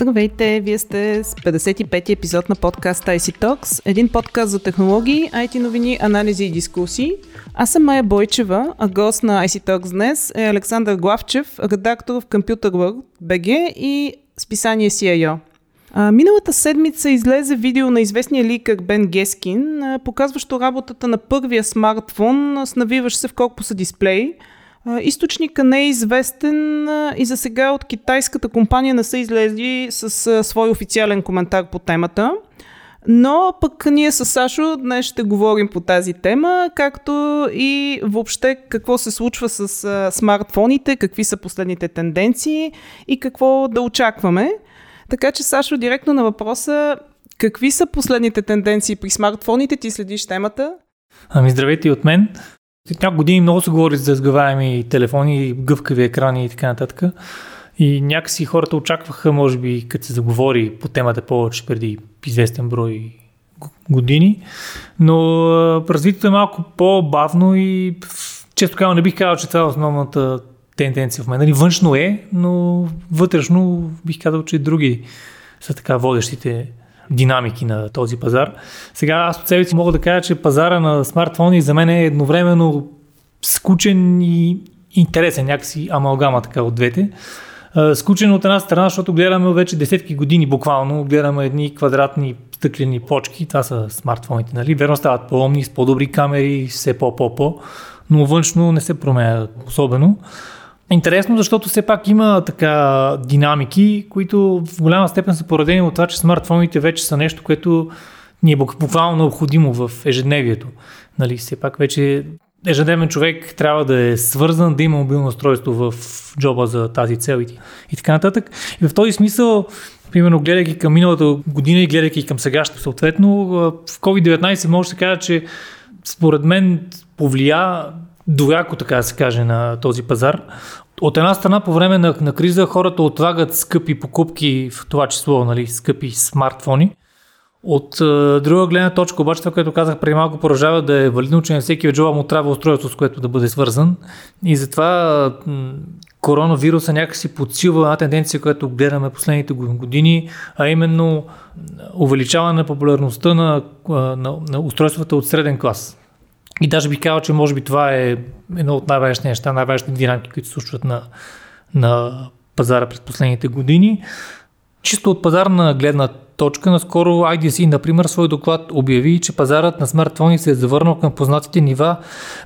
Здравейте, вие сте с 55-ти епизод на подкаста IC Talks, един подкаст за технологии, IT новини, анализи и дискусии. Аз съм Майя Бойчева, а гост на IC Talks днес е Александър Главчев, редактор в Computer World BG и списание CIO. А, миналата седмица излезе видео на известния ликър Бен Гескин, показващо работата на първия смартфон с навиващ се в корпуса дисплей – Източника не е известен и за сега от китайската компания не са излезли с свой официален коментар по темата. Но пък ние с Сашо днес ще говорим по тази тема, както и въобще какво се случва с смартфоните, какви са последните тенденции и какво да очакваме. Така че, Сашо, директно на въпроса, какви са последните тенденции при смартфоните? Ти следиш темата? Ами здравейте и от мен. Няколко години много се говори за сгъваеми телефони, гъвкави екрани и така нататък. И някакси хората очакваха, може би, като се заговори по темата повече преди известен брой години, но развитието е малко по-бавно и често казвам, не бих казал, че това е основната тенденция в мен. Нали, външно е, но вътрешно бих казал, че други са така водещите динамики на този пазар. Сега аз от себе си мога да кажа, че пазара на смартфони за мен е едновременно скучен и интересен, някакси амалгама така от двете. Скучен от една страна, защото гледаме вече десетки години буквално, гледаме едни квадратни стъклени почки, това са смартфоните, нали? Верно стават по-умни, с по-добри камери, все по-по-по, но външно не се променя особено. Интересно, защото все пак има така динамики, които в голяма степен са породени от това, че смартфоните вече са нещо, което ни е буквално необходимо в ежедневието. Нали, все пак вече ежедневен човек трябва да е свързан, да има мобилно устройство в джоба за тази цел и, така нататък. И в този смисъл, примерно гледайки към миналата година и гледайки към сегашната съответно, в COVID-19 може да се каже, че според мен повлия дояко, така да се каже, на този пазар. От една страна, по време на, на криза, хората отлагат скъпи покупки, в това число нали, скъпи смартфони. От е, друга гледна точка, обаче, това, което казах преди малко, поражава да е валидно, че на всеки джоба му трябва устройство, с което да бъде свързан. И затова м- коронавируса някакси подсилва една тенденция, която гледаме последните години, а именно увеличаване на популярността на, на, на устройствата от среден клас. И даже би казал, че може би това е едно от най-важните неща, най-важните динамики, които се случват на, на пазара през последните години. Чисто от пазарна гледна точка, наскоро IDC, например, свой доклад обяви, че пазарът на смартфони се е завърнал към познатите нива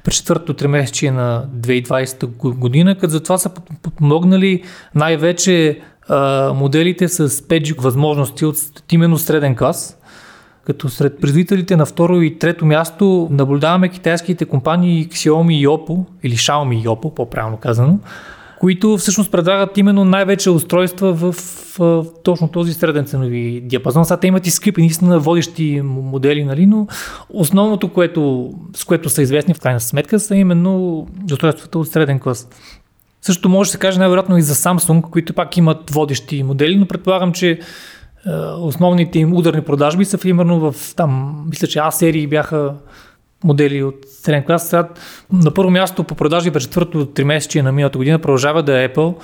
през четвъртото тримесечие на 2020 година, като затова са подмогнали най-вече а, моделите с 5G възможности от именно среден клас – като сред производителите на второ и трето място наблюдаваме китайските компании Xiaomi и Oppo, или Xiaomi и Oppo, по-правилно казано, които всъщност предлагат именно най-вече устройства в, в, точно този среден ценови диапазон. Сега те имат и скрипи, наистина водещи модели, нали, но основното, което, с което са известни в крайна сметка, са именно устройствата от среден клас. Също може да се каже най-вероятно и за Samsung, които пак имат водещи модели, но предполагам, че основните им ударни продажби са примерно в там, мисля, че А серии бяха модели от среден клас. Сега, на първо място по продажби през четвърто тримесечие на миналата година продължава да е Apple,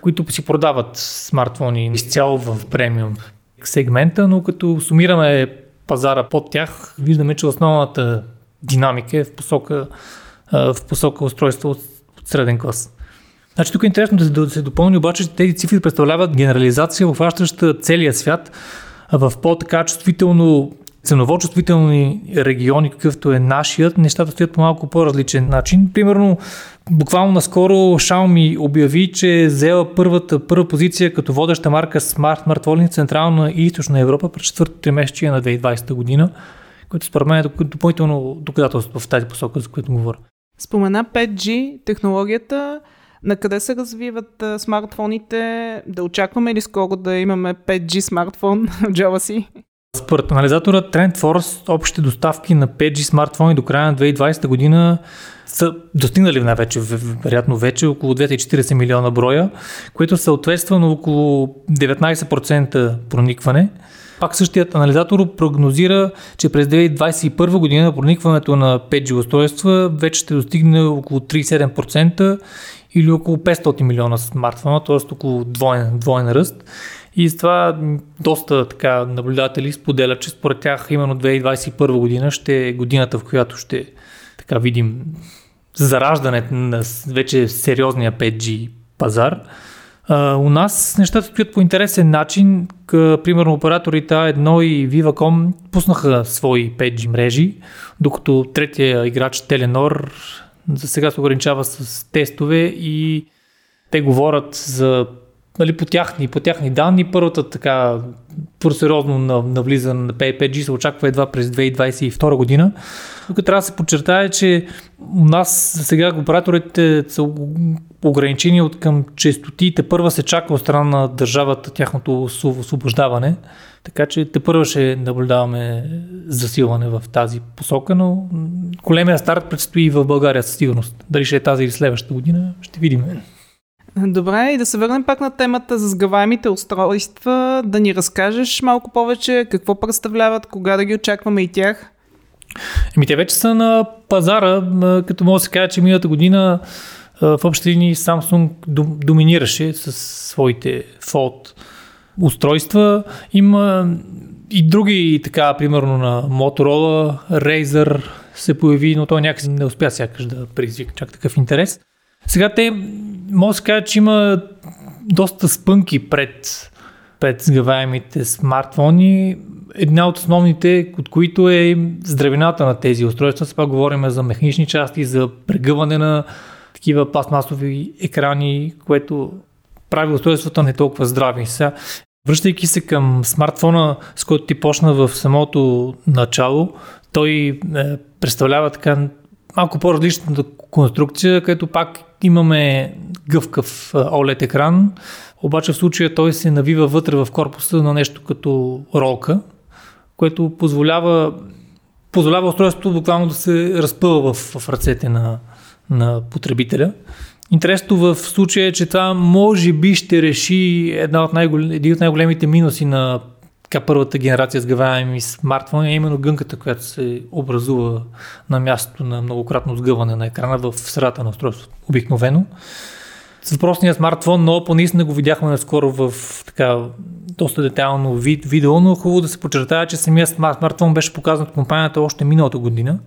които си продават смартфони изцяло в премиум сегмента, но като сумираме пазара под тях, виждаме, че основната динамика е в посока, е, в посока устройство от среден клас. Значи тук е интересно да, се допълни обаче, че тези цифри представляват генерализация, обхващаща целия свят в по-така чувствително ценово чувствителни региони, какъвто е нашият, нещата стоят по малко по-различен начин. Примерно, буквално наскоро Xiaomi обяви, че е взела първата първа позиция като водеща марка Smart смартфони в Централна и Източна Европа през четвъртото тримесечие на 2020 година, което според мен е допълнително доказателство в тази посока, за което говоря. Спомена 5G технологията. На къде се развиват а, смартфоните? Да очакваме ли скоро да имаме 5G смартфон в джоба си? Според анализатора TrendForce, общите доставки на 5G смартфони до края на 2020 година са достигнали най-вече, вероятно вече, около 240 милиона броя, което съответства на около 19% проникване. Пак същият анализатор прогнозира, че през 2021 година проникването на 5G устройства вече ще достигне около 37% или около 500 милиона смартфона, т.е. около двоен, двоен ръст. И с това доста така наблюдатели споделят, че според тях именно 2021 година ще е годината, в която ще така видим зараждането на вече сериозния 5G пазар. Uh, у нас нещата стоят по интересен начин. Къ, примерно операторите A1 и Viva.com пуснаха свои 5G мрежи, докато третия играч Telenor за сега се ограничава с тестове и те говорят за нали, по, тяхни, по тяхни данни, първата така по-сериозно навлизане на 5G се очаква едва през 2022 година. Тук трябва да се подчертая, че у нас сега операторите са ограничени от към честотите. Първа се чака от страна на държавата тяхното освобождаване. Така че те първо ще наблюдаваме засилване в тази посока, но големия старт предстои в България със сигурност. Дали ще е тази или следващата година, ще видим. Добре, и да се върнем пак на темата за сгъваемите устройства, да ни разкажеш малко повече какво представляват, кога да ги очакваме и тях. Еми, те вече са на пазара, като мога да се кажа, че миналата година в общи линии Samsung доминираше с своите Fold устройства. Има и други, така, примерно на Motorola, Razer се появи, но той някакси не успя сякаш да предизвика чак такъв интерес. Сега те, може да се кажа, че има доста спънки пред, пред сгъваемите смартфони. Една от основните, от които е здравината на тези устройства. Сега говорим за механични части, за прегъване на такива пластмасови екрани, което прави устройствата не толкова здрави. Сега, връщайки се към смартфона, с който ти почна в самото начало, той е, представлява така малко по-различната конструкция, където пак имаме гъвкав OLED екран, обаче в случая той се навива вътре в корпуса на нещо като ролка, което позволява, позволява устройството буквално да се разпъва в, в ръцете на, на потребителя. Интересното в случая е, че това може би ще реши една от най- един от най-големите минуси на така първата генерация сгъваеми смартфони е именно гънката, която се образува на мястото на многократно сгъване на екрана в средата на устройството. Обикновено. С въпросния смартфон, но по-наистина го видяхме наскоро в така доста детайлно вид, видео, но хубаво да се подчертая, че самия смартфон беше показан от компанията още миналата година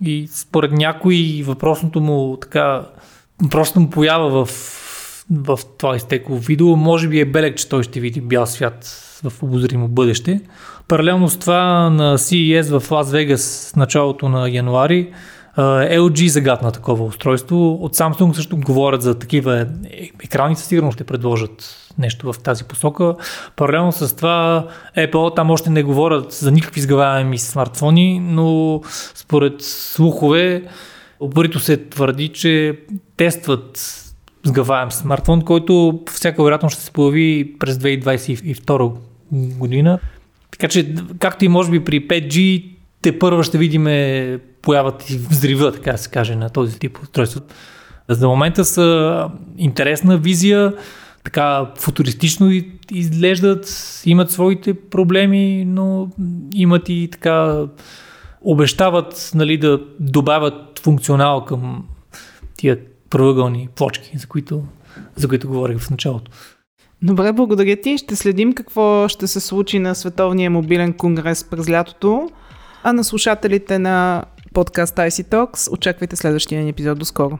и според някои въпросното му така просто му поява в, в това изтекло видео, може би е белег, че той ще види бял свят в обозримо бъдеще. Паралелно с това на CES в Лас Вегас началото на януари LG загадна такова устройство. От Samsung също говорят за такива екрани, със сигурно ще предложат нещо в тази посока. Паралелно с това Apple там още не говорят за никакви сгъваеми смартфони, но според слухове обърито се твърди, че тестват сгъваем смартфон, който всяка вероятно ще се появи през 2022 година. Така че, както и може би при 5G, те първа ще видим появат и взрива, така да се каже, на този тип устройства. За момента са интересна визия, така футуристично изглеждат, имат своите проблеми, но имат и така обещават нали, да добавят функционал към тия правъгълни плочки, за които, за които говорих в началото. Добре, благодаря ти. Ще следим какво ще се случи на Световния мобилен конгрес през лятото. А на слушателите на подкаст IC Talks очаквайте следващия ни епизод. До скоро!